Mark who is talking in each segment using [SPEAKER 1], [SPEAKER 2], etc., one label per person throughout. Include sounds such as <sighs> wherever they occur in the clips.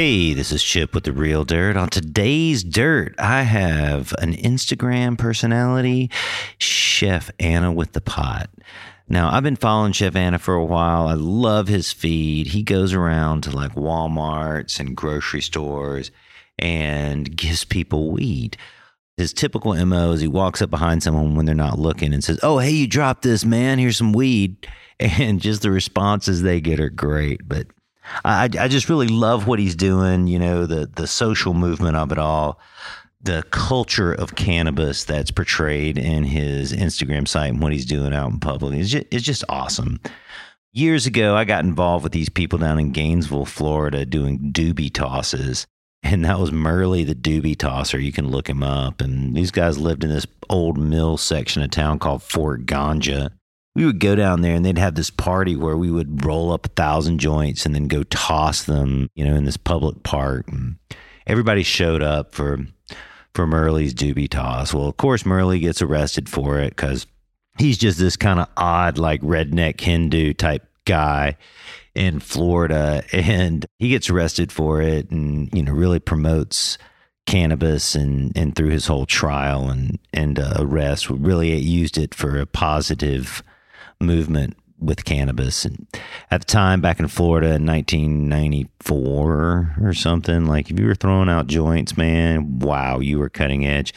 [SPEAKER 1] Hey, this is Chip with the Real Dirt. On today's Dirt, I have an Instagram personality, Chef Anna with the Pot. Now, I've been following Chef Anna for a while. I love his feed. He goes around to like Walmarts and grocery stores and gives people weed. His typical MO is he walks up behind someone when they're not looking and says, Oh, hey, you dropped this, man. Here's some weed. <laughs> And just the responses they get are great. But I, I just really love what he's doing. You know, the the social movement of it all, the culture of cannabis that's portrayed in his Instagram site and what he's doing out in public is just, it's just awesome. Years ago, I got involved with these people down in Gainesville, Florida, doing doobie tosses. And that was Merle the doobie tosser. You can look him up. And these guys lived in this old mill section of town called Fort Ganja we would go down there and they'd have this party where we would roll up a thousand joints and then go toss them, you know, in this public park. And everybody showed up for for Merle's doobie toss. Well, of course, Merle gets arrested for it because he's just this kind of odd, like redneck Hindu type guy in Florida, <laughs> and he gets arrested for it, and you know, really promotes cannabis and and through his whole trial and and uh, arrest really used it for a positive movement with cannabis. And at the time, back in Florida in 1994 or something, like if you were throwing out joints, man, wow, you were cutting edge.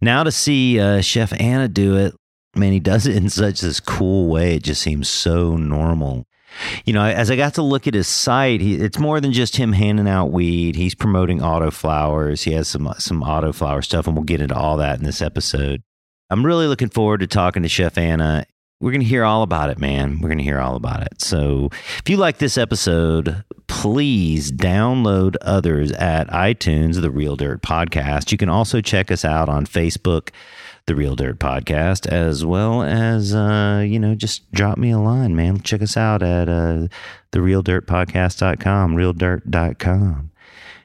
[SPEAKER 1] Now to see uh, Chef Anna do it, man, he does it in such this cool way. It just seems so normal. You know, as I got to look at his site, he, it's more than just him handing out weed. He's promoting auto flowers. He has some some auto flower stuff, and we'll get into all that in this episode. I'm really looking forward to talking to Chef Anna we're going to hear all about it, man. We're going to hear all about it. So if you like this episode, please download others at iTunes, The Real Dirt Podcast. You can also check us out on Facebook, The Real Dirt Podcast, as well as, uh, you know, just drop me a line, man. Check us out at uh, TheRealDirtPodcast.com, realdirt.com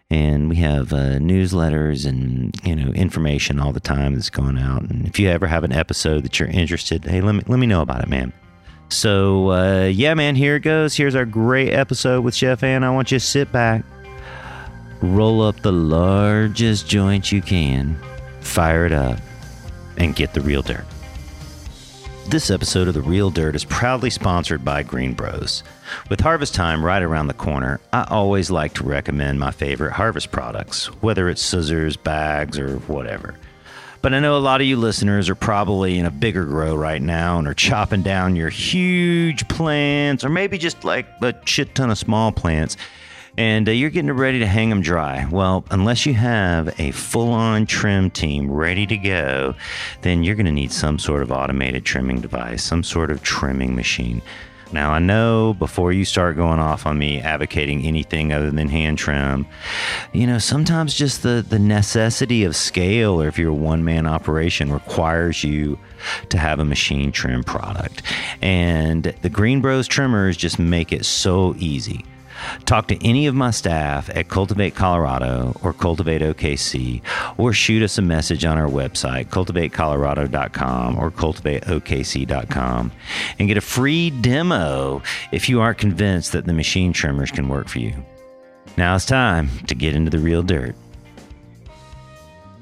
[SPEAKER 1] and we have uh, newsletters and you know information all the time that's going out. And if you ever have an episode that you're interested, hey, let me let me know about it, man. So uh, yeah, man, here it goes. Here's our great episode with Chef Anna. I want you to sit back, roll up the largest joint you can, fire it up, and get the real dirt. This episode of The Real Dirt is proudly sponsored by Green Bros. With harvest time right around the corner, I always like to recommend my favorite harvest products, whether it's scissors, bags, or whatever. But I know a lot of you listeners are probably in a bigger grow right now and are chopping down your huge plants, or maybe just like a shit ton of small plants and uh, you're getting ready to hang them dry. Well, unless you have a full on trim team ready to go, then you're going to need some sort of automated trimming device, some sort of trimming machine. Now, I know before you start going off on me advocating anything other than hand trim, you know, sometimes just the, the necessity of scale, or if you're a one man operation, requires you to have a machine trim product. And the Green Bros trimmers just make it so easy. Talk to any of my staff at Cultivate Colorado or Cultivate OKC, or shoot us a message on our website, cultivatecolorado.com or cultivateokc.com, and get a free demo if you aren't convinced that the machine trimmers can work for you. Now it's time to get into the real dirt.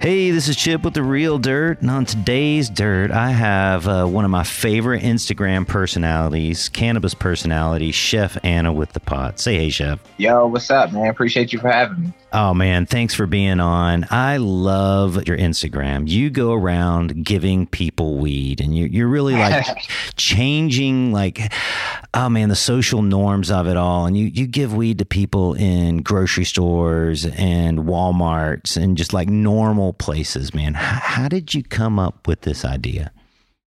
[SPEAKER 1] Hey, this is Chip with the Real Dirt, and on today's Dirt, I have uh, one of my favorite Instagram personalities, cannabis personality, Chef Anna with the Pot. Say hey, Chef.
[SPEAKER 2] Yo, what's up, man? Appreciate you for having me.
[SPEAKER 1] Oh man, thanks for being on. I love your Instagram. You go around giving people weed, and you're you're really like <laughs> changing like, oh man, the social norms of it all. And you you give weed to people in grocery stores and WalMarts and just like normal places, man. How, how did you come up with this idea?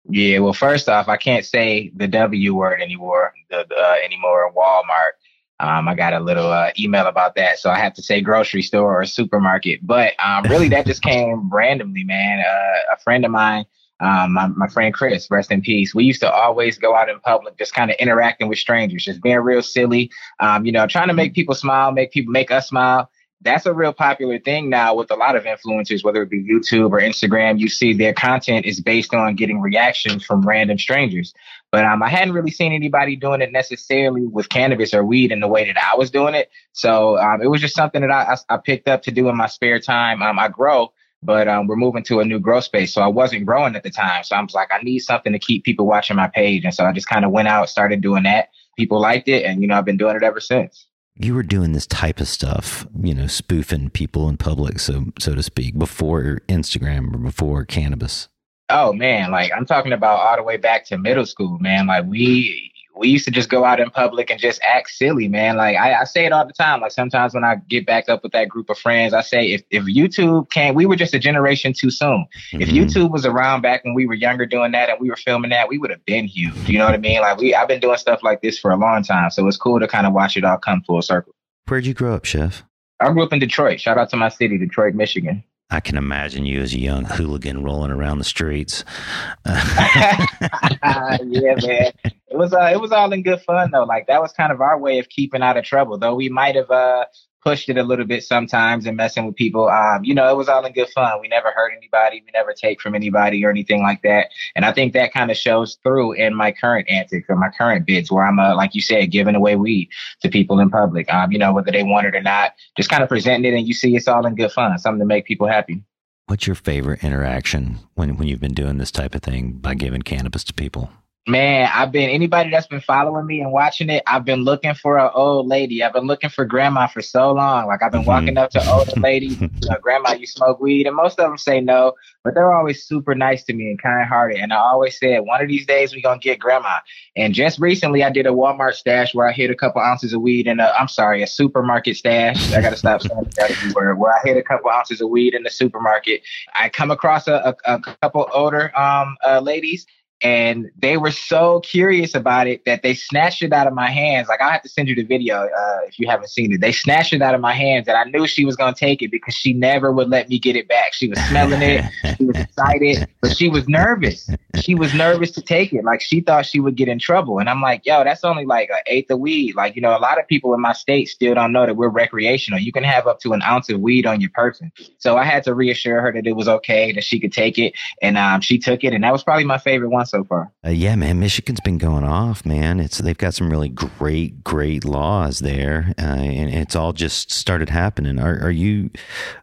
[SPEAKER 2] Yeah, well, first off, I can't say the W word anymore. The, uh, anymore in Walmart. Um, I got a little uh, email about that, so I have to say grocery store or supermarket. But um, really, that just <laughs> came randomly, man. Uh, a friend of mine, um, my, my friend Chris, rest in peace. We used to always go out in public, just kind of interacting with strangers, just being real silly. Um, you know, trying to make people smile, make people make us smile. That's a real popular thing now with a lot of influencers, whether it be YouTube or Instagram. You see their content is based on getting reactions from random strangers. But um, I hadn't really seen anybody doing it necessarily with cannabis or weed in the way that I was doing it. So um, it was just something that I, I, I, picked up to do in my spare time. Um, I grow, but um, we're moving to a new grow space. So I wasn't growing at the time. So I was like, I need something to keep people watching my page. And so I just kind of went out, started doing that. People liked it. And, you know, I've been doing it ever since
[SPEAKER 1] you were doing this type of stuff, you know, spoofing people in public, so so to speak, before Instagram or before cannabis.
[SPEAKER 2] Oh man, like I'm talking about all the way back to middle school, man. Like we we used to just go out in public and just act silly, man. Like I, I, say it all the time. Like sometimes when I get back up with that group of friends, I say if, if YouTube can't, we were just a generation too soon. Mm-hmm. If YouTube was around back when we were younger doing that and we were filming that, we would have been huge. You know what I mean? Like we, I've been doing stuff like this for a long time, so it's cool to kind of watch it all come full circle.
[SPEAKER 1] Where'd you grow up, Chef?
[SPEAKER 2] I grew up in Detroit. Shout out to my city, Detroit, Michigan.
[SPEAKER 1] I can imagine you as a young hooligan rolling around the streets. <laughs>
[SPEAKER 2] yeah, man. It was uh, it was all in good fun though. Like that was kind of our way of keeping out of trouble. Though we might have uh pushed it a little bit sometimes and messing with people. Um, you know, it was all in good fun. We never hurt anybody. We never take from anybody or anything like that. And I think that kind of shows through in my current antics or my current bids where I'm, uh, like you said, giving away weed to people in public. Um, you know, whether they want it or not, just kind of presenting it and you see it's all in good fun, something to make people happy.
[SPEAKER 1] What's your favorite interaction when, when you've been doing this type of thing by giving cannabis to people?
[SPEAKER 2] Man, I've been anybody that's been following me and watching it. I've been looking for an old lady. I've been looking for grandma for so long. Like I've been mm-hmm. walking up to older <laughs> ladies, you know, grandma, you smoke weed, and most of them say no, but they're always super nice to me and kind hearted. And I always said, one of these days we gonna get grandma. And just recently, I did a Walmart stash where I hit a couple ounces of weed in a. I'm sorry, a supermarket stash. I gotta stop saying that word. Where I hit a couple ounces of weed in the supermarket. I come across a, a, a couple older um uh, ladies and they were so curious about it that they snatched it out of my hands. Like I have to send you the video uh, if you haven't seen it. They snatched it out of my hands, and I knew she was gonna take it because she never would let me get it back. She was smelling it, she was excited, but she was nervous. She was nervous to take it. Like she thought she would get in trouble. And I'm like, yo, that's only like an eighth of weed. Like you know, a lot of people in my state still don't know that we're recreational. You can have up to an ounce of weed on your person. So I had to reassure her that it was okay, that she could take it, and um, she took it, and that was probably my favorite one so far.
[SPEAKER 1] Uh, yeah, man, Michigan's been going off, man. It's they've got some really great, great laws there, uh, and it's all just started happening. Are, are you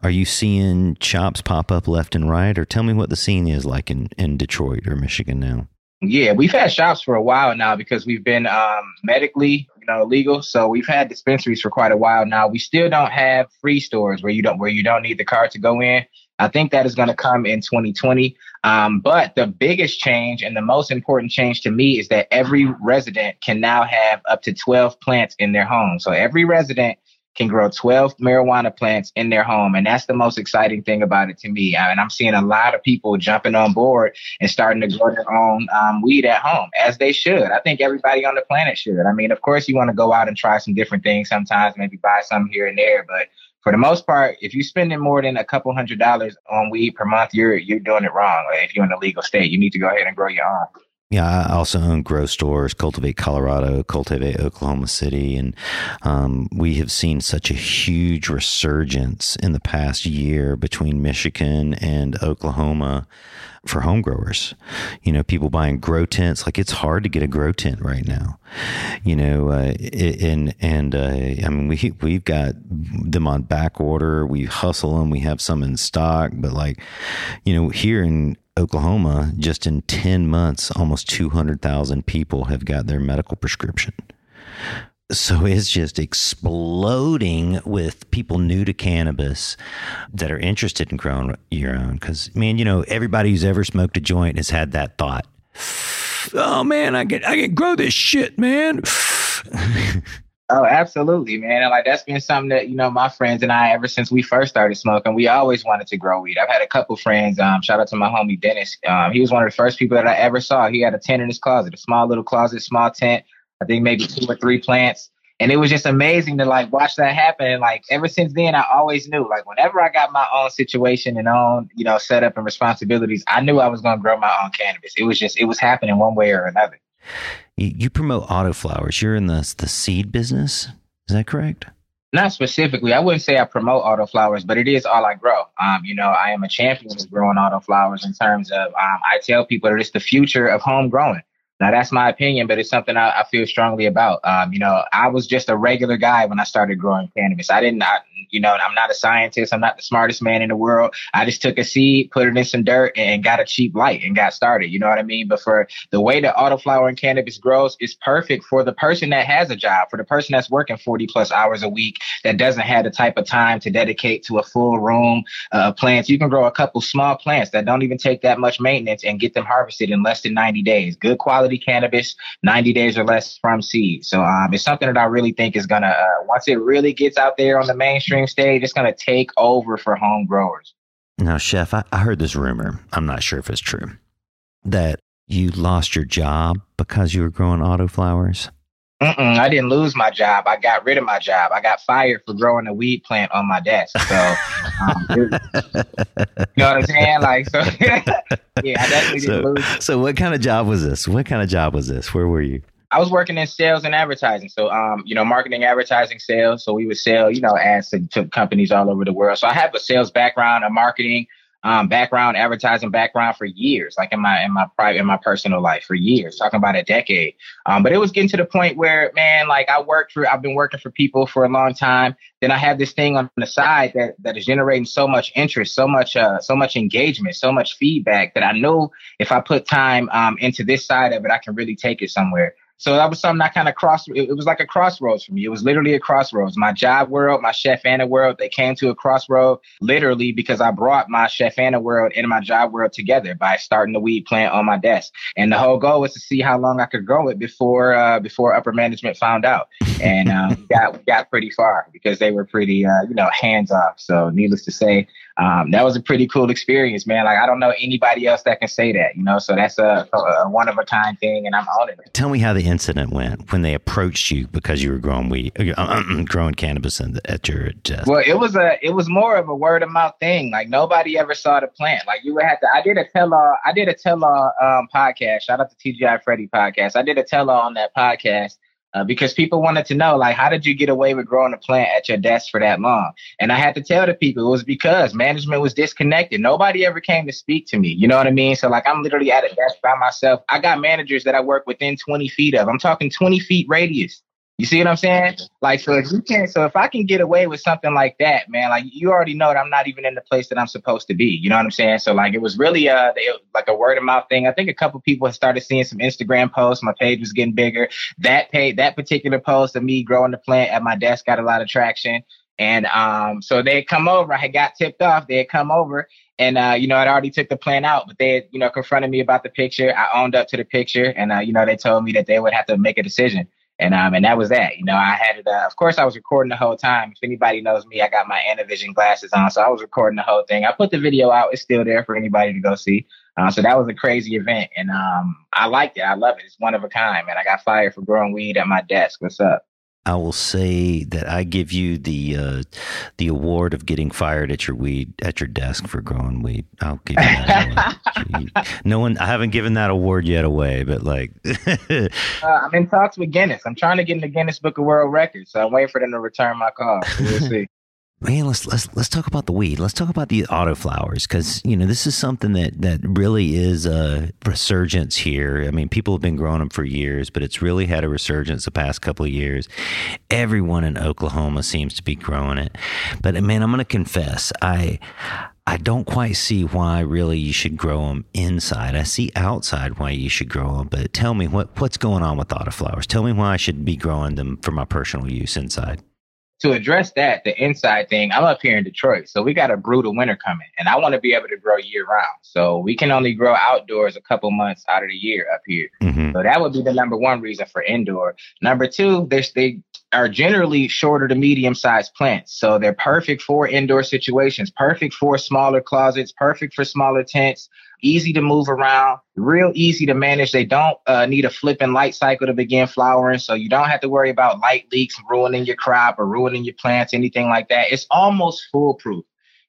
[SPEAKER 1] are you seeing shops pop up left and right, or tell me what the scene is like in in Detroit or Michigan now?
[SPEAKER 2] Yeah, we've had shops for a while now because we've been um, medically, you know, legal. So we've had dispensaries for quite a while now. We still don't have free stores where you don't where you don't need the card to go in. I think that is going to come in 2020. Um, but the biggest change and the most important change to me is that every resident can now have up to 12 plants in their home. So every resident can grow 12 marijuana plants in their home. And that's the most exciting thing about it to me. And I'm seeing a lot of people jumping on board and starting to grow their own um, weed at home, as they should. I think everybody on the planet should. I mean, of course, you want to go out and try some different things sometimes, maybe buy some here and there, but for the most part, if you're spending more than a couple hundred dollars on weed per month, you're you're doing it wrong. If you're in a legal state, you need to go ahead and grow your own.
[SPEAKER 1] Yeah, I also own grow stores, Cultivate Colorado, Cultivate Oklahoma City, and um, we have seen such a huge resurgence in the past year between Michigan and Oklahoma for home growers. You know, people buying grow tents. Like it's hard to get a grow tent right now. You know, uh, and and uh, I mean we we've got them on back order. We hustle them. We have some in stock, but like, you know, here in Oklahoma, just in 10 months, almost 200,000 people have got their medical prescription. So it's just exploding with people new to cannabis that are interested in growing your own. Because, man, you know, everybody who's ever smoked a joint has had that thought. <sighs> Oh man, I can I can grow this shit, man. <sighs> <laughs>
[SPEAKER 2] Oh, absolutely, man. And like that's been something that, you know, my friends and I, ever since we first started smoking, we always wanted to grow weed. I've had a couple friends, um, shout out to my homie Dennis. Um, he was one of the first people that I ever saw. He had a tent in his closet, a small little closet, small tent. I think maybe two or three plants. And it was just amazing to like watch that happen. And like ever since then, I always knew like whenever I got my own situation and own, you know, setup and responsibilities, I knew I was going to grow my own cannabis. It was just, it was happening one way or another.
[SPEAKER 1] You, you promote autoflowers. You're in the the seed business. Is that correct?
[SPEAKER 2] Not specifically. I wouldn't say I promote auto flowers, but it is all I grow. Um, you know, I am a champion of growing auto flowers in terms of um, I tell people that it's the future of home growing. Now that's my opinion, but it's something I, I feel strongly about. Um, you know, I was just a regular guy when I started growing cannabis. I didn't, you know, I'm not a scientist. I'm not the smartest man in the world. I just took a seed, put it in some dirt, and got a cheap light and got started. You know what I mean? But for the way that autoflowering cannabis grows, it's perfect for the person that has a job, for the person that's working 40 plus hours a week, that doesn't have the type of time to dedicate to a full room uh, plants. You can grow a couple small plants that don't even take that much maintenance and get them harvested in less than 90 days. Good quality quality cannabis 90 days or less from seed. So um, it's something that I really think is going to, uh, once it really gets out there on the mainstream stage, it's going to take over for home growers.
[SPEAKER 1] Now, Chef, I, I heard this rumor. I'm not sure if it's true that you lost your job because you were growing auto flowers.
[SPEAKER 2] Mm-mm, I didn't lose my job. I got rid of my job. I got fired for growing a weed plant on my desk. So, um, you know what I'm saying? Like, so <laughs> yeah, I definitely
[SPEAKER 1] so,
[SPEAKER 2] didn't lose.
[SPEAKER 1] So, what kind of job was this? What kind of job was this? Where were you?
[SPEAKER 2] I was working in sales and advertising. So, um, you know, marketing, advertising, sales. So we would sell, you know, ads to, to companies all over the world. So I have a sales background, a marketing, um, background, advertising background for years, like in my in my private in my personal life for years, talking about a decade. Um, but it was getting to the point where, man, like I worked for, I've been working for people for a long time. Then I have this thing on the side that that is generating so much interest, so much, uh, so much engagement, so much feedback that I know if I put time um, into this side of it, I can really take it somewhere. So that was something I kind of crossed. It, it, was like a crossroads for me. It was literally a crossroads. My job world, my Chef Anna world, they came to a crossroad literally because I brought my Chef Anna world and my job world together by starting the weed plant on my desk. And the whole goal was to see how long I could grow it before uh, before upper management found out. And um, <laughs> got got pretty far because they were pretty uh, you know hands off. So needless to say, um, that was a pretty cool experience, man. Like I don't know anybody else that can say that, you know. So that's a, a one of a kind thing, and I'm on it.
[SPEAKER 1] Tell me how the incident went when they approached you because you were growing weed, uh, uh, growing cannabis the, at your desk.
[SPEAKER 2] Well, it was a it was more of a word of mouth thing. Like nobody ever saw the plant. Like you would have to. I did a tell all. I did a tell all um, podcast. Shout out to TGI Freddy podcast. I did a tell all on that podcast uh, because people wanted to know, like, how did you get away with growing a plant at your desk for that long? And I had to tell the people it was because management was disconnected. Nobody ever came to speak to me. You know what I mean? So, like, I'm literally at a desk by myself. I got managers that I work within 20 feet of. I'm talking 20 feet radius. You see what I'm saying? Like, so if you can, so if I can get away with something like that, man, like you already know that I'm not even in the place that I'm supposed to be. You know what I'm saying? So like, it was really uh they, like a word of mouth thing. I think a couple people had started seeing some Instagram posts. My page was getting bigger. That page, that particular post of me growing the plant at my desk got a lot of traction. And um, so they had come over. I had got tipped off. They had come over, and uh, you know, I'd already took the plant out, but they had, you know, confronted me about the picture. I owned up to the picture, and uh, you know, they told me that they would have to make a decision. And um, and that was that. You know, I had it. Uh, of course, I was recording the whole time. If anybody knows me, I got my Anavision glasses on, so I was recording the whole thing. I put the video out; it's still there for anybody to go see. Uh, so that was a crazy event, and um, I liked it. I love it. It's one of a kind, man. I got fired for growing weed at my desk. What's up?
[SPEAKER 1] I will say that I give you the uh, the award of getting fired at your weed at your desk for growing weed. I'll give you that. <laughs> no one, I haven't given that award yet away, but like, <laughs>
[SPEAKER 2] uh, I'm in talks with Guinness. I'm trying to get in the Guinness Book of World Records, so I'm waiting for them to return my call. So we'll see
[SPEAKER 1] man, let's let's let's talk about the weed. Let's talk about the auto flowers because you know this is something that that really is a resurgence here. I mean, people have been growing them for years, but it's really had a resurgence the past couple of years. Everyone in Oklahoma seems to be growing it, but man, I'm going to confess, I. I don't quite see why really you should grow them inside. I see outside why you should grow them, but tell me what what's going on with autoflowers. Tell me why I should be growing them for my personal use inside
[SPEAKER 2] to address that, the inside thing, I'm up here in Detroit, so we got a brutal winter coming, and I want to be able to grow year round. So we can only grow outdoors a couple months out of the year up here. Mm-hmm. So that would be the number one reason for indoor. Number two, they are generally shorter to medium sized plants, so they're perfect for indoor situations, perfect for smaller closets, perfect for smaller tents easy to move around, real easy to manage. They don't uh, need a flipping light cycle to begin flowering, so you don't have to worry about light leaks ruining your crop or ruining your plants, anything like that. It's almost foolproof.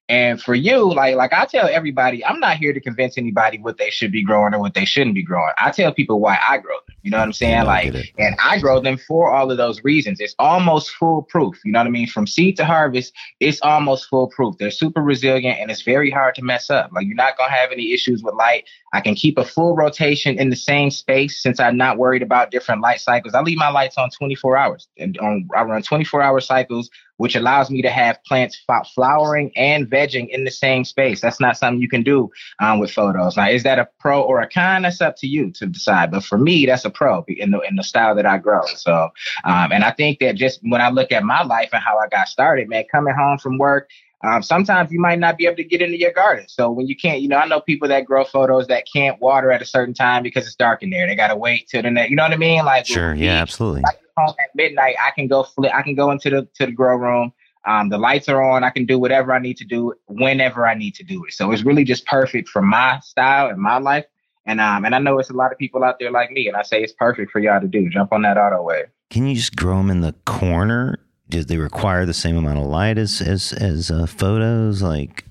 [SPEAKER 2] And for you, like like I tell everybody, I'm not here to convince anybody what they should be growing or what they shouldn't be growing. I tell people why I grow them. You know what I'm saying? like, and I grow them for all of those reasons. It's almost foolproof. You know what I mean? From seed to harvest, it's almost foolproof. They're super resilient and it's very hard to mess up. Like, you're not going to have any issues with light. I can keep a full rotation in the same space since I'm not worried about different light cycles. I leave my lights on 24 hours and on, I run 24 hour cycles which allows me to have plants flowering and vegging in the same space. That's not something you can do um, with photos. Now, is that a pro or a con? That's up to you to decide. But for me, that's a pro in the in the style that I grow. So, um, and I think that just when I look at my life and how I got started, man, coming home from work. Um, sometimes you might not be able to get into your garden. So when you can't, you know, I know people that grow photos that can't water at a certain time because it's dark in there. They got to wait till the next, you know what I mean? Like,
[SPEAKER 1] sure. Yeah, absolutely.
[SPEAKER 2] Like, home at midnight, I can go flip. I can go into the to the grow room. Um, the lights are on. I can do whatever I need to do whenever I need to do it. So it's really just perfect for my style and my life. And um, and I know it's a lot of people out there like me, and I say it's perfect for y'all to do. Jump on that auto wave.
[SPEAKER 1] Can you just grow them in the corner? Do they require the same amount of light as as as uh, photos? Like,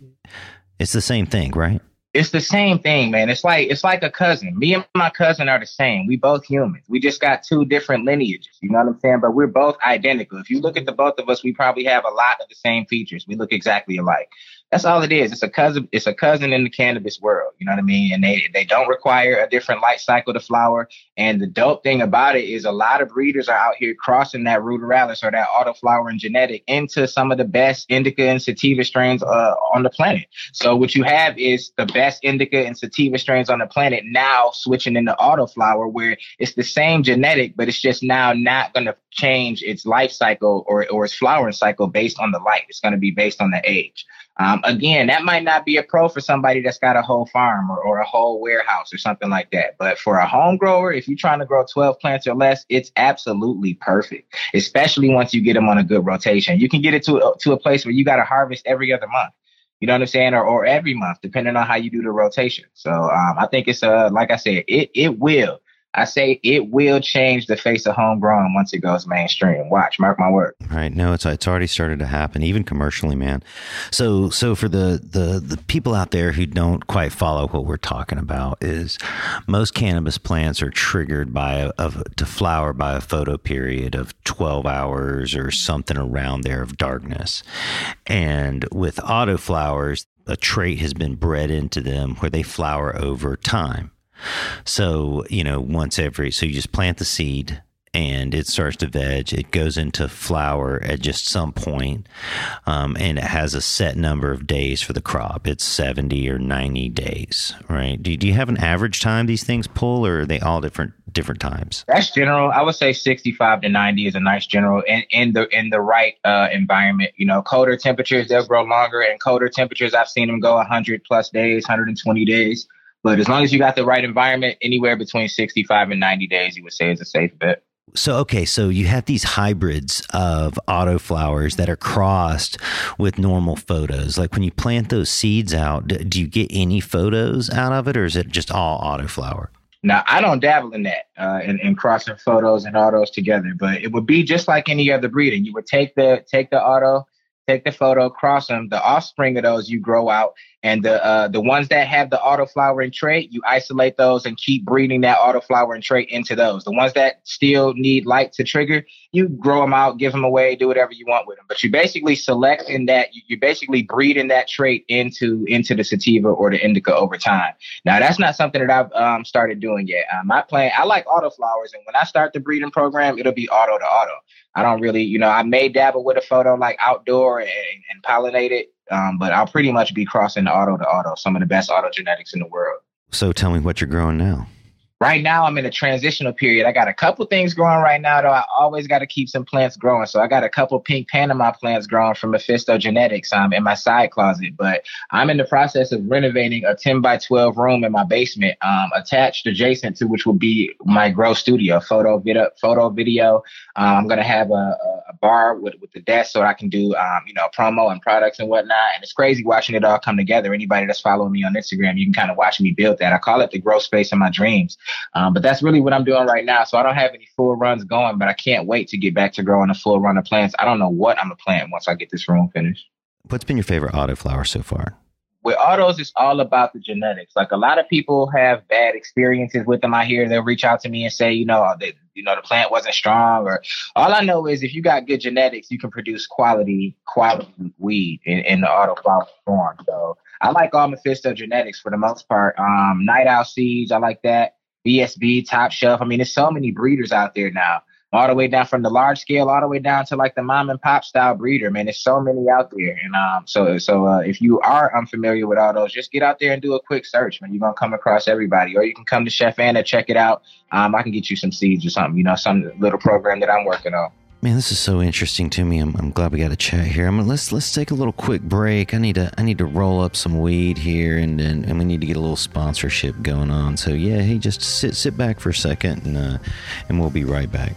[SPEAKER 1] it's the same thing, right?
[SPEAKER 2] it's the same thing, man. It's like it's like a cousin. Me and my cousin are the same. We both humans. We just got two different lineages. You know what I'm saying? But we're both identical. If you look at the both of us, we probably have a lot of the same features. We look exactly alike. That's all it is. It's a cousin. It's a cousin in the cannabis world. You know what I mean? And they they don't require a different light cycle to flower. And the dope thing about it is a lot of breeders are out here crossing that ruderalis or that auto flowering genetic into some of the best indica and sativa strains uh, on the planet. So what you have is the best indica and sativa strains on the planet now switching into auto flower, where it's the same genetic, but it's just now not going to change its life cycle or or its flowering cycle based on the light. It's going to be based on the age. Um, again, that might not be a pro for somebody that's got a whole farm or, or a whole warehouse or something like that. But for a home grower, if you're trying to grow 12 plants or less, it's absolutely perfect, especially once you get them on a good rotation. You can get it to, a, to a place where you got to harvest every other month. You know what I'm saying? Or, or every month, depending on how you do the rotation. So um, I think it's, uh, like I said, it, it will I say it will change the face of homegrown once it goes mainstream. Watch, mark my word.
[SPEAKER 1] Right. No, it's it's already started to happen, even commercially, man. So so for the the the people out there who don't quite follow what we're talking about is most cannabis plants are triggered by a, of to flower by a photo period of twelve hours or something around there of darkness, and with auto flowers, a trait has been bred into them where they flower over time. So, you know, once every, so you just plant the seed and it starts to veg. It goes into flower at just some point, um, and it has a set number of days for the crop. It's 70 or 90 days, right? Do, do you have an average time these things pull, or are they all different different times?
[SPEAKER 2] That's general. I would say 65 to 90 is a nice general in, in the in the right uh, environment. You know, colder temperatures, they'll grow longer, and colder temperatures, I've seen them go 100 plus days, 120 days. But as long as you got the right environment, anywhere between 65 and 90 days, you would say is a safe bet.
[SPEAKER 1] So, okay, so you have these hybrids of auto flowers that are crossed with normal photos. Like when you plant those seeds out, do you get any photos out of it or is it just all auto flower?
[SPEAKER 2] Now, I don't dabble in that, uh, in, in crossing photos and autos together, but it would be just like any other breeding. You would take the take the auto, take the photo, cross them. The offspring of those you grow out, and the uh, the ones that have the auto flowering trait, you isolate those and keep breeding that auto flowering trait into those. The ones that still need light to trigger, you grow them out, give them away, do whatever you want with them. But you basically select in that you, are basically breeding that trait into into the sativa or the indica over time. Now that's not something that I've um, started doing yet. Um, my plan, I like auto flowers, and when I start the breeding program, it'll be auto to auto. I don't really, you know, I may dabble with a photo like outdoor and, and pollinate it um, but I'll pretty much be crossing auto to auto, some of the best auto genetics in the world.
[SPEAKER 1] So tell me what you're growing now
[SPEAKER 2] right now I'm in a transitional period. I got a couple things growing right now, though. I always got to keep some plants growing. So I got a couple pink Panama plants growing from Mephisto Genetics um, in my side closet. But I'm in the process of renovating a 10 by 12 room in my basement, um, attached adjacent to which will be my grow studio, photo video, photo video. Um, I'm gonna have a, a, bar with, with the desk so I can do um, you know promo and products and whatnot. And it's crazy watching it all come together. Anybody that's following me on Instagram, you can kind of watch me build that. I call it the grow space of my dreams. Um, but that's really what I'm doing right now. So I don't have any full runs going, but I can't wait to get back to growing a full run of plants. I don't know what I'm gonna plant once I get this room finished.
[SPEAKER 1] What's been your favorite auto flower so far?
[SPEAKER 2] With autos, it's all about the genetics. Like a lot of people have bad experiences with them. I hear they'll reach out to me and say, you know, that you know the plant wasn't strong, or all I know is if you got good genetics, you can produce quality quality weed in, in the autoflower form. So I like all Mephisto genetics for the most part. Um, Night Owl seeds, I like that. BSB, Top Shelf. I mean, there's so many breeders out there now. All the way down from the large scale all the way down to like the mom and pop style breeder man. There's so many out there. And um so so uh, if you are unfamiliar with all those just get out there and do a quick search man. You're gonna come across everybody. Or you can come to chef anna check it out. Um i can get you some seeds or something you know some little program that i'm working on
[SPEAKER 1] Man, this is so interesting to me. I'm, I'm glad we got a chat here. I'm mean, let's let's take a little quick break. I need to I need to roll up some weed here, and and, and we need to get a little sponsorship going on. So yeah, hey, just sit sit back for a second, and uh, and we'll be right back.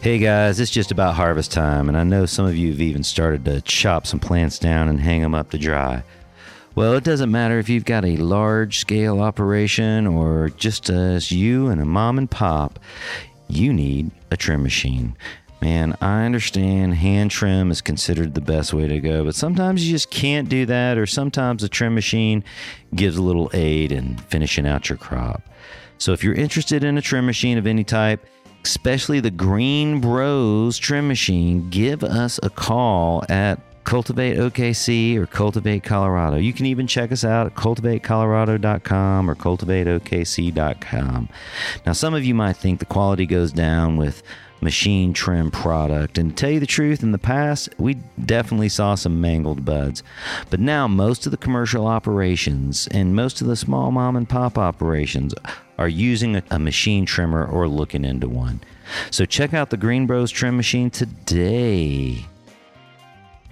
[SPEAKER 1] Hey guys, it's just about harvest time, and I know some of you have even started to chop some plants down and hang them up to dry. Well, it doesn't matter if you've got a large scale operation or just as you and a mom and pop, you need a trim machine. Man, I understand hand trim is considered the best way to go, but sometimes you just can't do that, or sometimes a trim machine gives a little aid in finishing out your crop. So if you're interested in a trim machine of any type, especially the Green Bros trim machine, give us a call at Cultivate OKC or Cultivate Colorado. You can even check us out at cultivatecolorado.com or cultivateokc.com. Now, some of you might think the quality goes down with machine trim product. And to tell you the truth, in the past, we definitely saw some mangled buds. But now, most of the commercial operations and most of the small mom and pop operations are using a, machine trimmer or looking into one. So check out the Green Bros trim machine today.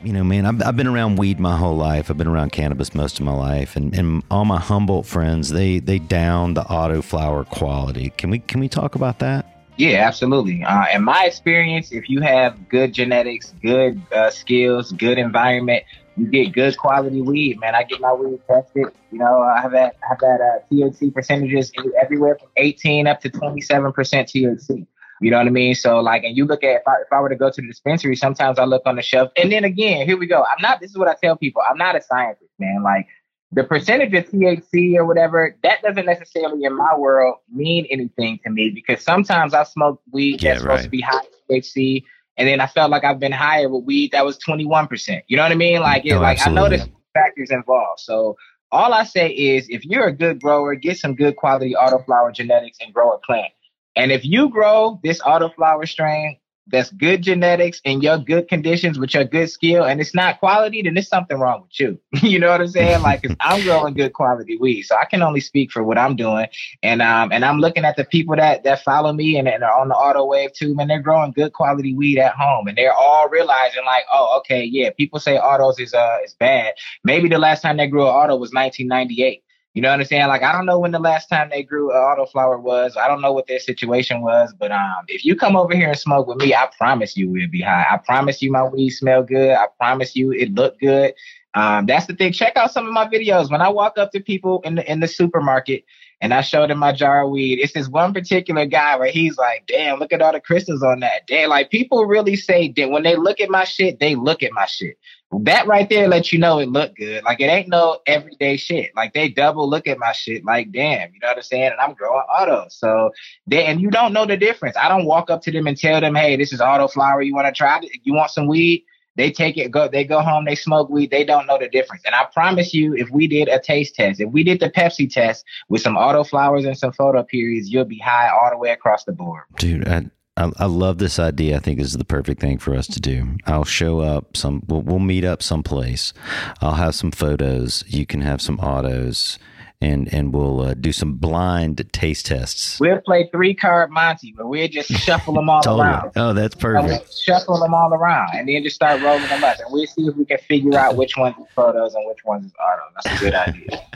[SPEAKER 1] You know, man, I've, I've been around weed my whole life. I've been around cannabis most of my life, and, and all my Humboldt friends they they down the auto flower quality. Can we can we talk about that?
[SPEAKER 2] Yeah, absolutely. Uh, in my experience, if you have good genetics, good uh, skills, good environment, you get good quality weed, man. I get my weed tested. You know, I have had I've had uh, THC percentages everywhere from 18 up to 27 percent THC. You know what I mean? So like, and you look at if I, if I were to go to the dispensary, sometimes I look on the shelf, and then again, here we go. I'm not. This is what I tell people. I'm not a scientist, man. Like the percentage of THC or whatever, that doesn't necessarily in my world mean anything to me because sometimes I smoke weed yeah, that's right. supposed to be high THC and then I felt like I've been higher with weed that was 21%. You know what I mean? Like, it, oh, like I know there's factors involved. So all I say is if you're a good grower, get some good quality autoflower genetics and grow a plant. And if you grow this autoflower strain that's good genetics and your good conditions with your good skill and it's not quality, then there's something wrong with you. <laughs> you know what I'm saying? Like I'm growing good quality weed. So I can only speak for what I'm doing. And um and I'm looking at the people that that follow me and, and are on the auto wave too, man, they're growing good quality weed at home. And they're all realizing like, oh, okay, yeah, people say autos is uh is bad. Maybe the last time they grew an auto was 1998. You know what I'm saying? Like I don't know when the last time they grew an autoflower was. I don't know what their situation was, but um, if you come over here and smoke with me, I promise you we'll be high. I promise you my weed smell good. I promise you it look good. Um, that's the thing. Check out some of my videos. When I walk up to people in the in the supermarket and I showed him my jar of weed, it's this one particular guy where he's like, "Damn, look at all the crystals on that." Damn, like people really say that when they look at my shit, they look at my shit that right there lets you know it look good. Like it ain't no everyday shit. Like they double look at my shit. Like damn, you know what I'm saying? And I'm growing auto. So they and you don't know the difference. I don't walk up to them and tell them, hey, this is auto flower. You want to try it? You want some weed? They take it, go, they go home, they smoke weed, they don't know the difference. And I promise you, if we did a taste test, if we did the Pepsi test with some auto flowers and some photo periods, you'll be high all the way across the board.
[SPEAKER 1] Dude, I, I, love this idea. I think this is the perfect thing for us to do. I'll show up some. We'll, we'll meet up someplace. I'll have some photos. You can have some autos and and we'll uh, do some blind taste tests.
[SPEAKER 2] We'll play three card Monty, but we'll just <laughs> shuffle them all totally. around.
[SPEAKER 1] Oh, that's perfect.
[SPEAKER 2] shuffle them all around, and then just start rolling them up, and we'll see if we can figure out which ones is photos and which ones is auto. That's a good <laughs> idea.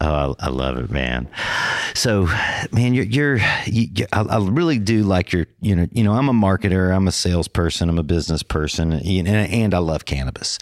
[SPEAKER 1] oh, I, I, love it, man. So, man, you're you're you, you, I, I, really do like your you know you know I'm a marketer, I'm a salesperson, I'm a business person, and, and I love cannabis,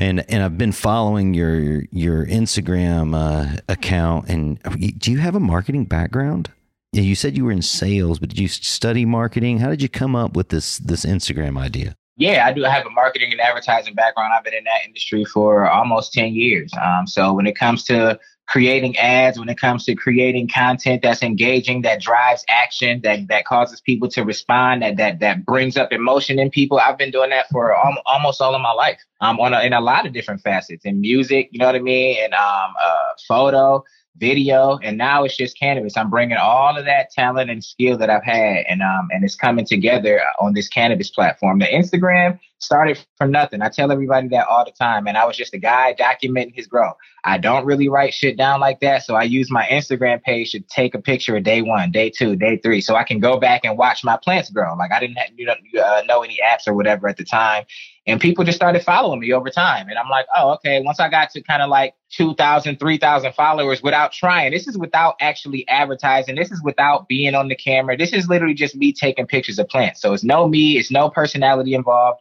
[SPEAKER 1] and and I've been following your your Instagram uh, account now. And do you have a marketing background? You said you were in sales, but did you study marketing? How did you come up with this this Instagram idea?
[SPEAKER 2] Yeah, I do have a marketing and advertising background. I've been in that industry for almost 10 years. Um, so when it comes to creating ads, when it comes to creating content that's engaging, that drives action, that that causes people to respond, that that that brings up emotion in people. I've been doing that for al- almost all of my life. Um, on a, in a lot of different facets in music, you know what I mean, and um, uh, photo, video, and now it's just cannabis. I'm bringing all of that talent and skill that I've had, and um, and it's coming together on this cannabis platform. The Instagram started from nothing. I tell everybody that all the time, and I was just a guy documenting his growth. I don't really write shit down like that, so I use my Instagram page to take a picture of day one, day two, day three, so I can go back and watch my plants grow. Like I didn't have, you know, uh, know any apps or whatever at the time, and people just started following me over time. And I'm like, oh, okay. Once I got to kind of like 2,000, 3,000 followers without trying, this is without actually advertising. This is without being on the camera. This is literally just me taking pictures of plants. So it's no me, it's no personality involved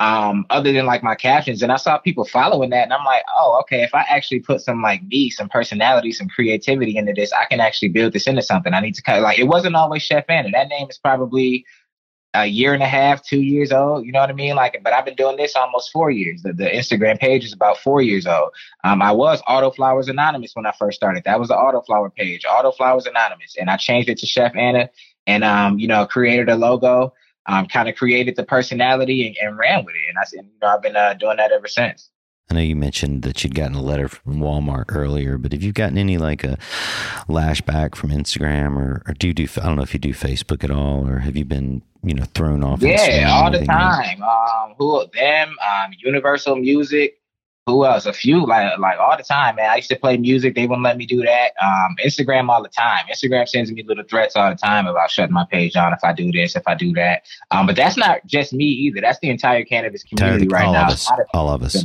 [SPEAKER 2] um, other than like my captions. And I saw people following that, and I'm like, oh, okay. If I actually put some like me, some personality, some creativity into this, I can actually build this into something. I need to of like it wasn't always Chef Anna. That name is probably a year and a half, two years old. You know what I mean? Like, but I've been doing this almost four years. The, the Instagram page is about four years old. Um, I was Autoflowers Anonymous when I first started. That was the Autoflower page, Autoflowers Anonymous, and I changed it to Chef Anna, and um, you know, created a logo, um, kind of created the personality and, and, ran with it. And I said, you know, I've been uh, doing that ever since.
[SPEAKER 1] I know you mentioned that you'd gotten a letter from Walmart earlier, but have you gotten any like a lashback from Instagram or, or do you do, I don't know if you do Facebook at all, or have you been, you know, thrown off?
[SPEAKER 2] Yeah, all the time. Um, who them, um, Universal Music, who else? A few, like like all the time, man. I used to play music. They wouldn't let me do that. Um, Instagram all the time. Instagram sends me little threats all the time about shutting my page down if I do this, if I do that. Um, but that's not just me either. That's the entire cannabis community right
[SPEAKER 1] all
[SPEAKER 2] now.
[SPEAKER 1] Of us, all of us.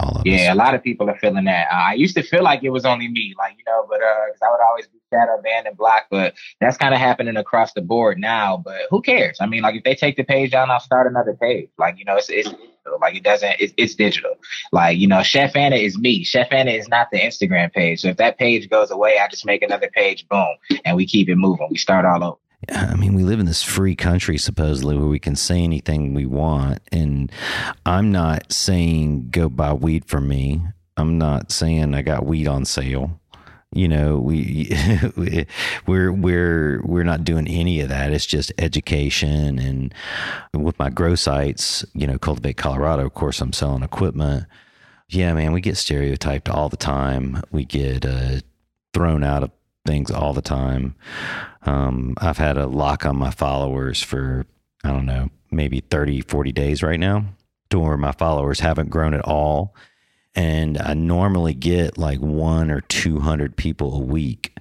[SPEAKER 2] All of yeah, us. a lot of people are feeling that. Uh, I used to feel like it was only me, like you know, but uh, cause I would always be shadow banned and blocked. But that's kind of happening across the board now. But who cares? I mean, like if they take the page down, I'll start another page. Like you know, it's it's like it doesn't. It's, it's digital. Like you know, Chef Anna is me. Chef Anna is not the Instagram page. So if that page goes away, I just make another page. Boom, and we keep it moving. We start all over.
[SPEAKER 1] I mean, we live in this free country, supposedly, where we can say anything we want. And I'm not saying go buy weed from me. I'm not saying I got weed on sale. You know, we <laughs> we're we're we're not doing any of that. It's just education. And with my grow sites, you know, cultivate Colorado. Of course, I'm selling equipment. Yeah, man, we get stereotyped all the time. We get uh, thrown out of things all the time. Um, I've had a lock on my followers for, I don't know, maybe 30, 40 days right now, to where my followers haven't grown at all. And I normally get like one or 200 people a week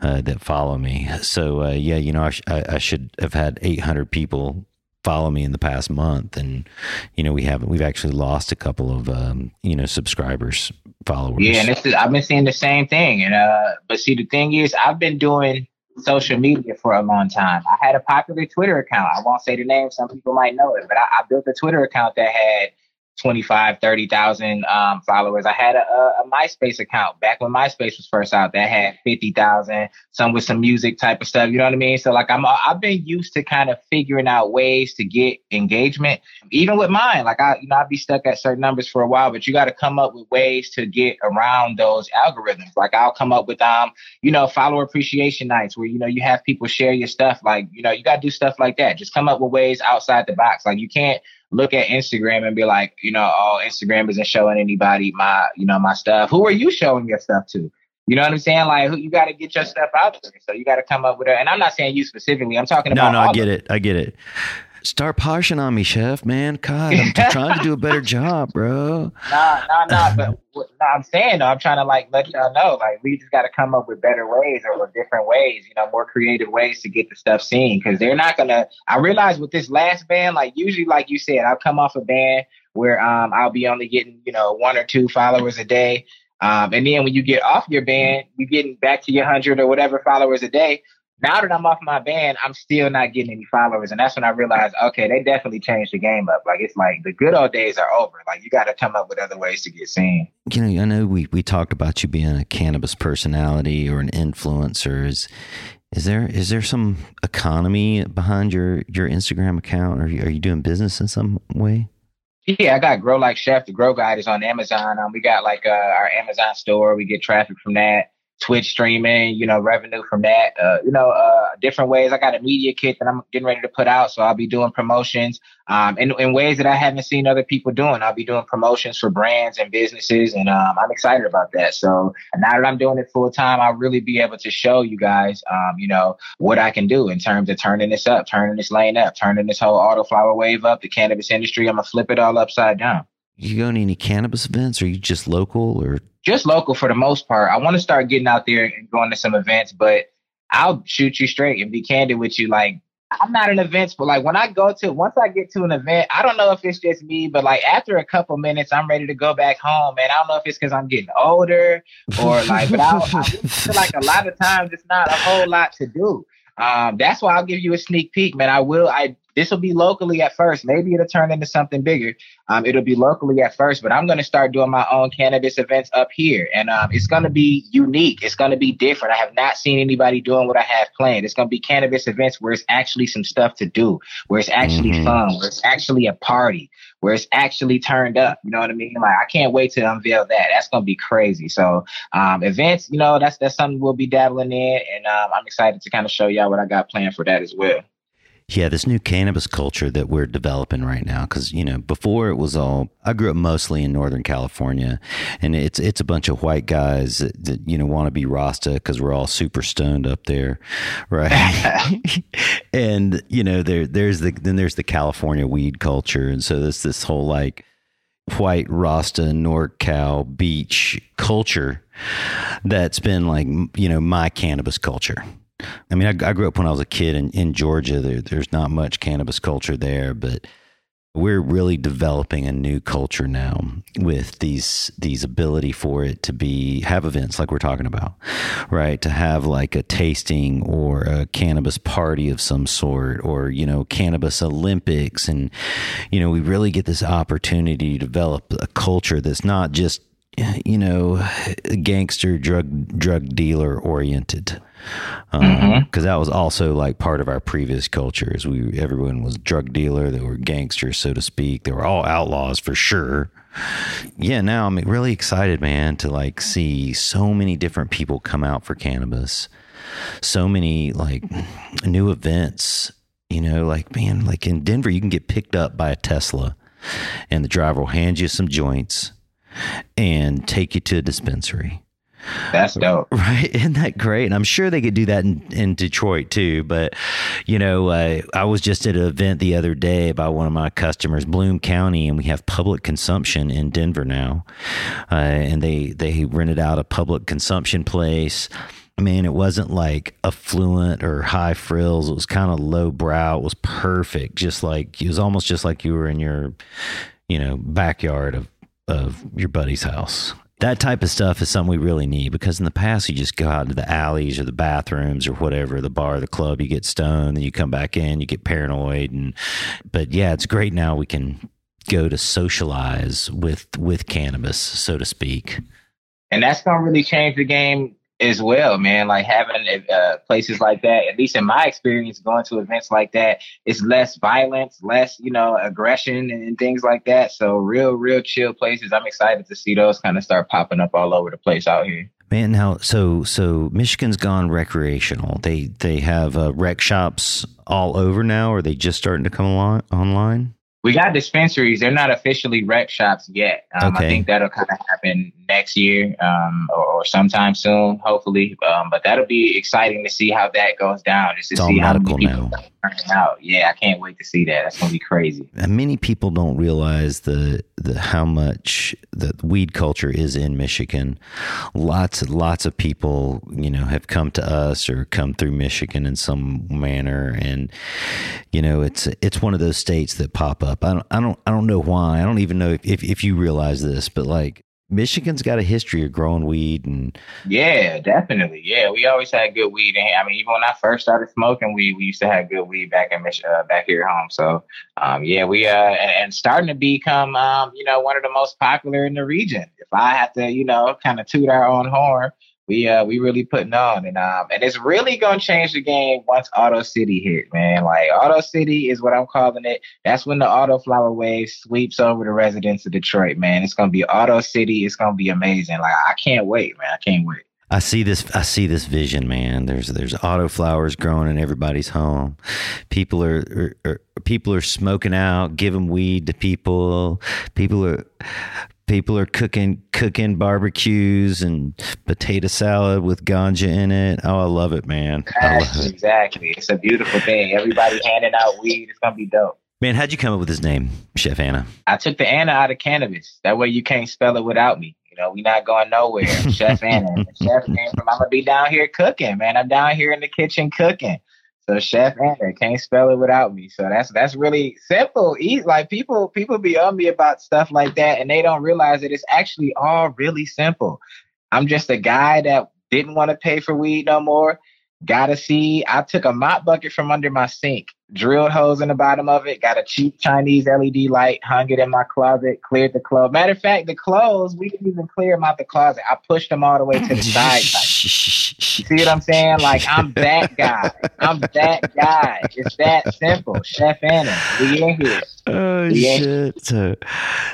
[SPEAKER 1] uh, that follow me. So, uh, yeah, you know, I, sh- I, should have had 800 people follow me in the past month and you know we haven't we've actually lost a couple of um, you know subscribers followers
[SPEAKER 2] yeah and this is i've been seeing the same thing and uh but see the thing is i've been doing social media for a long time. I had a popular Twitter account. I won't say the name. Some people might know it, but I, I built a Twitter account that had 25, 30,000 um, followers. I had a, a, MySpace account back when MySpace was first out that had 50,000, some with some music type of stuff. You know what I mean? So like I'm, I've been used to kind of figuring out ways to get engagement, even with mine. Like I, you know, I'd be stuck at certain numbers for a while, but you got to come up with ways to get around those algorithms. Like I'll come up with, um, you know, follower appreciation nights where, you know, you have people share your stuff. Like, you know, you got to do stuff like that. Just come up with ways outside the box. Like you can't, look at Instagram and be like, you know, oh, Instagram isn't showing anybody my, you know, my stuff. Who are you showing your stuff to? You know what I'm saying? Like, you got to get your stuff out there. So you got to come up with it. And I'm not saying you specifically. I'm talking about.
[SPEAKER 1] No, no, I get it. I get it. Start poshing on me, chef, man. God, I'm trying to do a better <laughs> job, bro.
[SPEAKER 2] Nah, nah, nah. But nah, I'm saying, though, I'm trying to like let y'all know, like, we just got to come up with better ways or, or different ways, you know, more creative ways to get the stuff seen. Cause they're not to, I realize with this last band, like, usually, like you said, I'll come off a band where um, I'll be only getting, you know, one or two followers a day. Um, and then when you get off your band, you're getting back to your hundred or whatever followers a day now that I'm off my band, I'm still not getting any followers. And that's when I realized, okay, they definitely changed the game up. Like it's like the good old days are over. Like you got to come up with other ways to get seen.
[SPEAKER 1] You know, I know we, we talked about you being a cannabis personality or an influencer. Is, is there is there some economy behind your, your Instagram account? Are you, are you doing business in some way?
[SPEAKER 2] Yeah, I got Grow Like Chef. The Grow Guide is on Amazon. Um, we got like uh, our Amazon store. We get traffic from that. Twitch streaming, you know, revenue from that, uh, you know, uh, different ways. I got a media kit that I'm getting ready to put out, so I'll be doing promotions um, in, in ways that I haven't seen other people doing. I'll be doing promotions for brands and businesses, and um, I'm excited about that. So now that I'm doing it full time, I'll really be able to show you guys, um, you know, what I can do in terms of turning this up, turning this lane up, turning this whole auto flower wave up, the cannabis industry. I'm gonna flip it all upside down.
[SPEAKER 1] You going to any cannabis events? Or are you just local or
[SPEAKER 2] just local for the most part? I want to start getting out there and going to some events, but I'll shoot you straight and be candid with you. Like I'm not an events, but like when I go to once I get to an event, I don't know if it's just me, but like after a couple minutes, I'm ready to go back home. And I don't know if it's because I'm getting older or like, but I, I feel like a lot of times it's not a whole lot to do. Um, that's why I'll give you a sneak peek, man. I will. I this will be locally at first. Maybe it'll turn into something bigger. Um, it'll be locally at first, but I'm going to start doing my own cannabis events up here, and um, it's going to be unique. It's going to be different. I have not seen anybody doing what I have planned. It's going to be cannabis events where it's actually some stuff to do, where it's actually mm-hmm. fun, where it's actually a party, where it's actually turned up. You know what I mean? Like I can't wait to unveil that. That's going to be crazy. So um, events, you know, that's that's something we'll be dabbling in, and um, I'm excited to kind of show y'all what I got planned for that as well.
[SPEAKER 1] Yeah, this new cannabis culture that we're developing right now, because you know, before it was all. I grew up mostly in Northern California, and it's it's a bunch of white guys that, that you know want to be Rasta because we're all super stoned up there, <laughs> right? <laughs> and you know, there there's the then there's the California weed culture, and so there's this whole like white Rasta NorCal beach culture that's been like you know my cannabis culture I mean, I, I, grew up when I was a kid in, in Georgia. There, there's not much cannabis culture there, but we're really developing a new culture now with these these ability for it to be have events like we're talking about right to have like a tasting or a cannabis party of some sort or you know cannabis olympics and you know we really get this opportunity to develop a culture that's not just <sighs> you know gangster drug drug dealer oriented because um, mm-hmm. that was also like part of our previous culture. cultures. We everyone was drug dealer, they were gangsters, so to speak. They were all outlaws for sure. Yeah, now I'm really excited, man, to like see so many different people come out for cannabis. So many like <sniffs> new events. You know, like man, like in Denver, you can get picked up by a Tesla, and the driver will hand you some joints and take you to a dispensary
[SPEAKER 2] that's dope. <laughs>
[SPEAKER 1] Right. Isn't that great? And I'm sure they could do that in, in Detroit too. But, you know, uh, I was just at an event the other day by one of my customers, Bloom County, and we have public consumption in Denver now. Uh, and they, they rented out a public consumption place. I mean, it wasn't like affluent or high frills. It was kind of low brow. It was perfect. Just like, it was almost just like you were in your, you know, backyard of, of your buddy's house. That type of stuff is something we really need because in the past you just go out into the alleys or the bathrooms or whatever the bar the club you get stoned then you come back in you get paranoid and but yeah it's great now we can go to socialize with with cannabis so to speak.
[SPEAKER 2] And that's to really change the game as well, man. Like having uh, places like that, at least in my experience, going to events like that, it's less violence, less, you know, aggression and, things like that. So real, real chill places. I'm excited to see those kind of start popping up all over the place out here.
[SPEAKER 1] Man, now so so Michigan's gone recreational. They they have uh, rec shops all over now. Or are they just starting to come along online?
[SPEAKER 2] We got dispensaries. They're not officially rec shops yet. Um, okay. I think that'll kind of happen next year um, or, or, sometime soon, hopefully. Um, but that'll be exciting to see how that goes down, just to
[SPEAKER 1] it's
[SPEAKER 2] see
[SPEAKER 1] how many people
[SPEAKER 2] now. out. Yeah, I can't wait to see that. That's gonna be crazy.
[SPEAKER 1] And many people don't realize the the how much the weed culture is in Michigan. Lots and lots of people, you know, have come to us or come through Michigan in some manner, and you know, it's it's one of those states that pop up. I don't I don't I don't know why. I don't even know if if, if you realize this, but like Michigan's got a history of growing weed and
[SPEAKER 2] yeah, definitely. Yeah, we always had good weed. And I mean, even when I first started smoking weed, we used to have good weed back in Mich- uh, back here at home. So, um, yeah, we uh, and, starting to become, um, you know, one of the most popular in the region. If I have to, you know, kind of toot our own horn, we uh we really putting on and um and it's really gonna change the game once Auto City hit, man. Like Auto City is what I'm calling it. That's when the auto flower wave sweeps over the residents of Detroit, man. It's gonna be Auto City. It's gonna be amazing. Like I can't wait, man. I can't wait.
[SPEAKER 1] I see this. I see this vision, man. There's there's auto flowers growing in everybody's home. People are, are, are people are smoking out, giving weed to people. People are people are cooking cooking barbecues and potato salad with ganja in it. Oh, I love it, man. I love
[SPEAKER 2] it. Exactly. It's a beautiful thing. Everybody handing out weed. It's gonna be dope.
[SPEAKER 1] Man, how'd you come up with his name, Chef Anna?
[SPEAKER 2] I took the Anna out of cannabis. That way you can't spell it without me. You know, we're not going nowhere. Chef Anna. <laughs> Chef came from I'm gonna be down here cooking, man. I'm down here in the kitchen cooking. So Chef Anna can't spell it without me. So that's that's really simple. Eat like people people be on me about stuff like that and they don't realize that it's actually all really simple. I'm just a guy that didn't want to pay for weed no more. Got a seed. I took a mop bucket from under my sink drilled holes in the bottom of it, got a cheap Chinese LED light, hung it in my closet, cleared the clothes. Matter of fact, the clothes, we didn't even clear them out the closet. I pushed them all the way to the <laughs> side. See what I'm saying? Like, I'm that guy. I'm that guy. It's that simple. Chef Anna, we in here.
[SPEAKER 1] Oh, shit. So,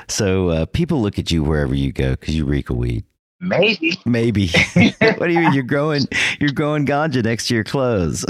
[SPEAKER 1] so uh, people look at you wherever you go because you reek a weed.
[SPEAKER 2] Maybe.
[SPEAKER 1] Maybe. <laughs> what do you mean? You're growing you're growing ganja next to your clothes.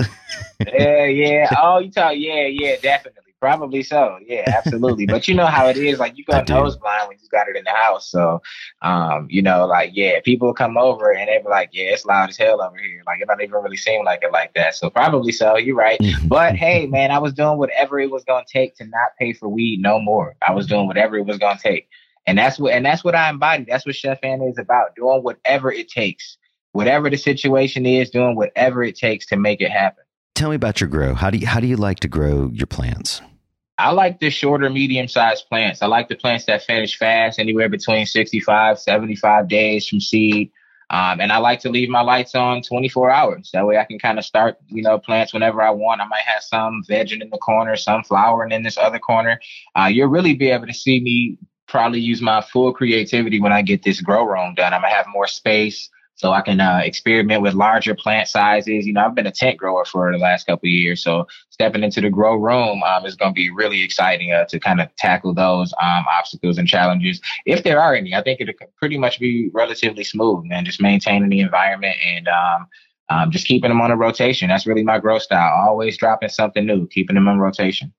[SPEAKER 2] yeah, yeah. Oh, you talk yeah, yeah, definitely. Probably so. Yeah, absolutely. but you know how it is, like you <laughs> go nose blind when you got it in the house. So um, you know, like, yeah, people come over and they be like, Yeah, it's loud as hell over here. Like it don't even really seem like it like that. So probably so, you're right. Mm-hmm. but hey, man, I was doing whatever it was gonna take to not pay for weed no more. I was doing whatever it was gonna take. And that's what and that's what I embody. That's what Chef Anna is about. Doing whatever it takes. Whatever the situation is, doing whatever it takes to make it happen.
[SPEAKER 1] Tell me about your grow. How do you how do you like to grow your plants?
[SPEAKER 2] I like the shorter, medium sized plants. I like the plants that finish fast, anywhere between 65, 75 days from seed. Um, and I like to leave my lights on 24 hours. That way I can kind of start, you know, plants whenever I want. I might have some vegging in the corner, some flowering in this other corner. Uh, you'll really be able to see me probably use my full creativity when I get this grow room done. I'm gonna have more space so I can uh, experiment with larger plant sizes. You know, I've been a tent grower for the last couple years, so stepping into the grow room um, is going to be really exciting uh, to kind of tackle those um, obstacles and challenges, if there are any. I think it'll pretty much be relatively smooth, man. Just maintaining the environment and um, um, just keeping them on a rotation. That's really my growth style. Always dropping something new, keeping them on rotation.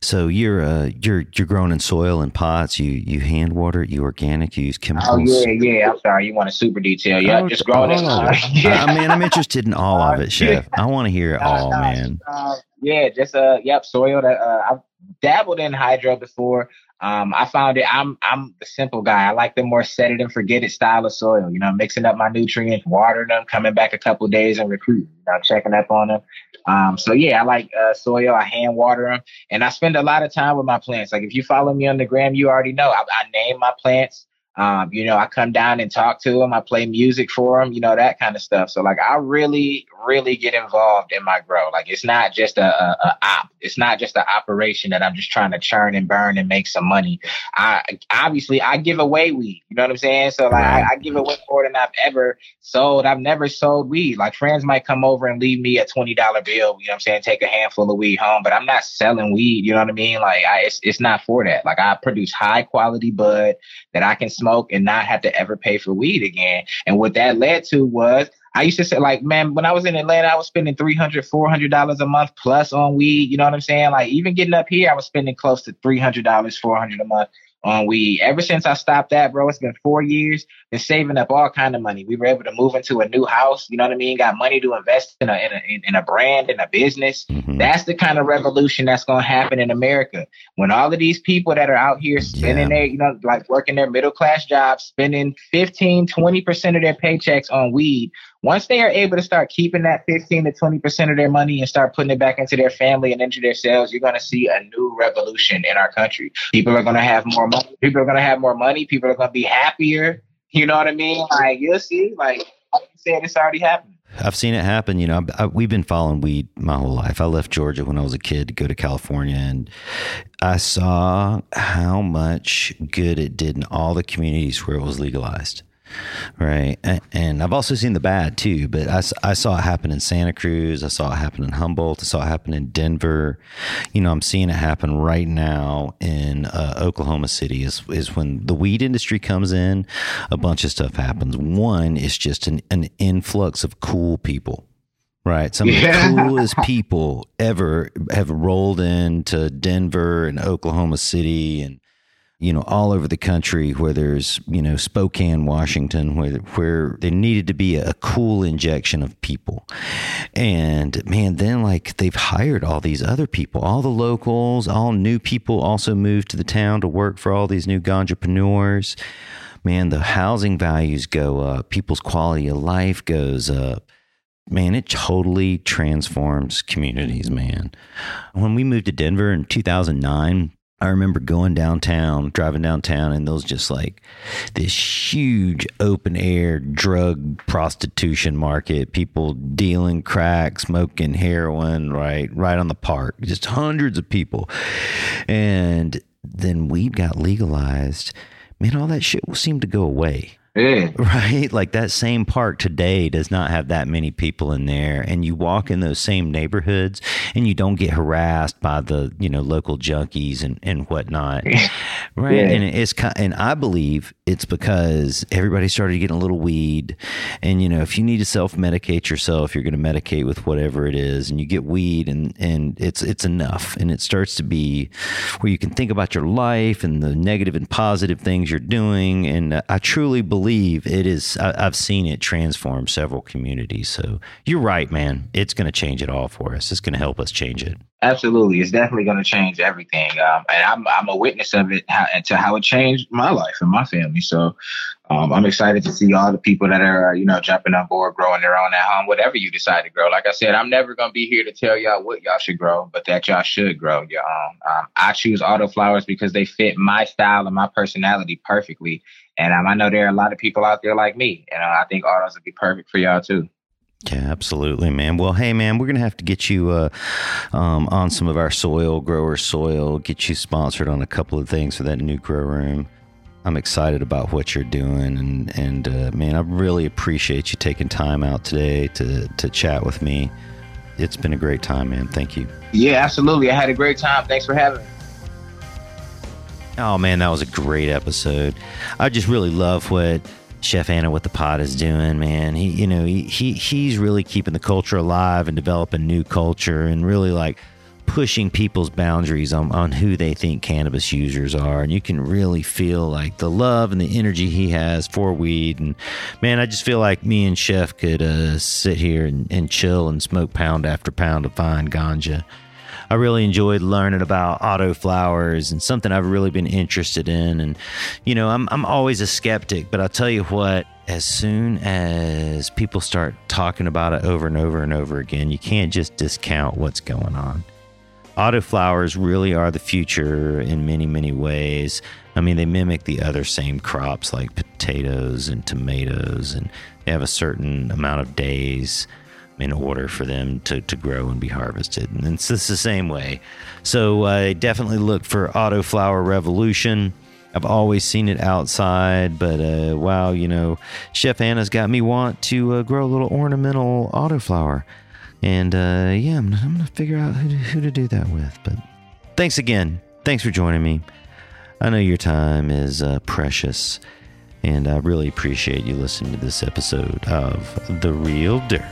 [SPEAKER 1] So you're uh, you're you're growing in soil and pots. You you hand water. You organic. You use chemicals.
[SPEAKER 2] Oh yeah, yeah. I'm sorry. You want a super detail? Yeah, oh, just growing in soil.
[SPEAKER 1] yeah. <laughs> I mean, I'm interested in all of it, chef. I want to hear it <laughs> all, man.
[SPEAKER 2] Uh, yeah, just uh, yep, soil. That uh, I've dabbled in hydro before. Um, I found it. I'm I'm the simple guy. I like the more set it and forget it style of soil. You know, mixing up my nutrients, watering them, coming back a couple days and recruiting. You know, checking up on them. Um, so yeah, I like uh, soil. I hand water them, and I spend a lot of time with my plants. Like if you follow me on the gram, you already know I, I name my plants. Um, you know, I come down and talk to them. I play music for them, you know, that kind of stuff. So like, I really, really get involved in my grow. Like, it's not just a, a, a op. It's not just an operation that I'm just trying to churn and burn and make some money. I obviously I give away weed. You know what I'm saying? So like, I, I give away more than I've ever sold. I've never sold weed. Like friends might come over and leave me a twenty dollar bill. You know what I'm saying? Take a handful of weed home, but I'm not selling weed. You know what I mean? Like, I, it's it's not for that. Like, I produce high quality bud that I can smoke and not have to ever pay for weed again. And what that led to was I used to say, like, man, when I was in Atlanta, I was spending $300, $400 a month plus on weed. You know what I'm saying? Like, even getting up here, I was spending close to $300, $400 a month on weed. Ever since I stopped that, bro, it's been four years. Been saving up all kind of money. We were able to move into a new house. You know what I mean? Got money to invest in a in a, in a brand in a business. Mm-hmm. That's the kind of revolution that's going to happen in America when all of these people that are out here spending yeah. their, you know, like working their middle class jobs, spending 15, 20 percent of their paychecks on weed once they are able to start keeping that 15 to 20% of their money and start putting it back into their family and into their sales, you're going to see a new revolution in our country. People are going to have more money. People are going to have more money. People are going to be happier. You know what I mean? Like, you'll see, like, you said, it's already happening.
[SPEAKER 1] I've seen it happen. You know, I, we've been following weed my whole life. I left Georgia when I was a kid to go to California, and I saw how much good it did in all the communities where it was legalized. Right. And I've also seen the bad too, but I, I saw it happen in Santa Cruz. I saw it happen in Humboldt. I saw it happen in Denver. You know, I'm seeing it happen right now in uh, Oklahoma City is, is when the weed industry comes in, a bunch of stuff happens. One is just an, an influx of cool people. Right. Some yeah. of the coolest people ever have rolled into Denver and Oklahoma City and you know, all over the country where there's, you know, Spokane, Washington, where, where there needed to be a, cool injection of people. And man, then like they've hired all these other people, all the locals, all new people also moved to the town to work for all these new entrepreneurs. Man, the housing values go up, people's quality of life goes up man, it totally transforms communities, man. When we moved to Denver in 2009, I remember going downtown, driving downtown, and those just like this huge open air drug prostitution market, people dealing crack, smoking heroin, right, right on the park, just hundreds of people. And then weed got legalized. Man, all that shit seemed to go away.
[SPEAKER 2] Yeah.
[SPEAKER 1] Right? Like that same park today does not have that many people in there. And you walk in those same neighborhoods and you don't get harassed by the, you know, local junkies and, and whatnot. <laughs> right. Yeah. And it's kind and I believe it's because everybody started getting a little weed. And, you know, if you need to self medicate yourself, you're going to medicate with whatever it is. And you get weed and, and it's, it's enough. And it starts to be where you can think about your life and the negative and positive things you're doing. And uh, I truly believe believe it is. I, have seen it transform several communities. So you're right, man. It's going to change it all for us. It's going to help us change it.
[SPEAKER 2] Absolutely, it's definitely going to change everything. Um, and I'm I'm a witness of it how, and to how it changed my life and my family. So um, I'm excited to see all the people that are you know jumping on board, growing their own at home, whatever you decide to grow. Like I said, I'm never going to be here to tell y'all what y'all should grow, but that y'all should grow your own. Um, I choose autoflowers because they fit my style and my personality perfectly. And um, I know there are a lot of people out there like me, and uh, I think autos would be perfect for y'all too.
[SPEAKER 1] Yeah, absolutely, man. Well, hey, man, we're gonna have to get you uh, um, on some of our soil, grower soil, get you sponsored on a couple of things for that new grow room. I'm excited about what you're doing, and and uh, man, I really appreciate you taking time out today to to chat with me. It's been a great time, man. Thank you.
[SPEAKER 2] Yeah, absolutely. I had a great time. Thanks for having me.
[SPEAKER 1] Oh man, that was a great episode. I just really love what Chef Anna with the pot is doing, man. He, you know, he, he he's really keeping the culture alive and developing new culture and really like pushing people's boundaries on, on who they think cannabis users are. And you can really feel like the love and the energy he has for weed. And man, I just feel like me and Chef could uh, sit here and, and chill and smoke pound after pound of fine ganja. I really enjoyed learning about auto flowers and something I've really been interested in. And, you know, I'm, I'm always a skeptic, but I'll tell you what, as soon as people start talking about it over and over and over again, you can't just discount what's going on. Auto flowers really are the future in many, many ways. I mean, they mimic the other same crops like potatoes and tomatoes, and they have a certain amount of days in order for them to, to grow and be harvested. And it's, it's the same way. So I uh, definitely look for Autoflower Revolution. I've always seen it outside, but uh, wow, you know, Chef Anna's got me want to uh, grow a little ornamental autoflower. And uh, yeah, I'm, I'm going to figure out who to, who to do that with. But thanks again. Thanks for joining me. I know your time is uh, precious, and I really appreciate you listening to this episode of The Real Dirt.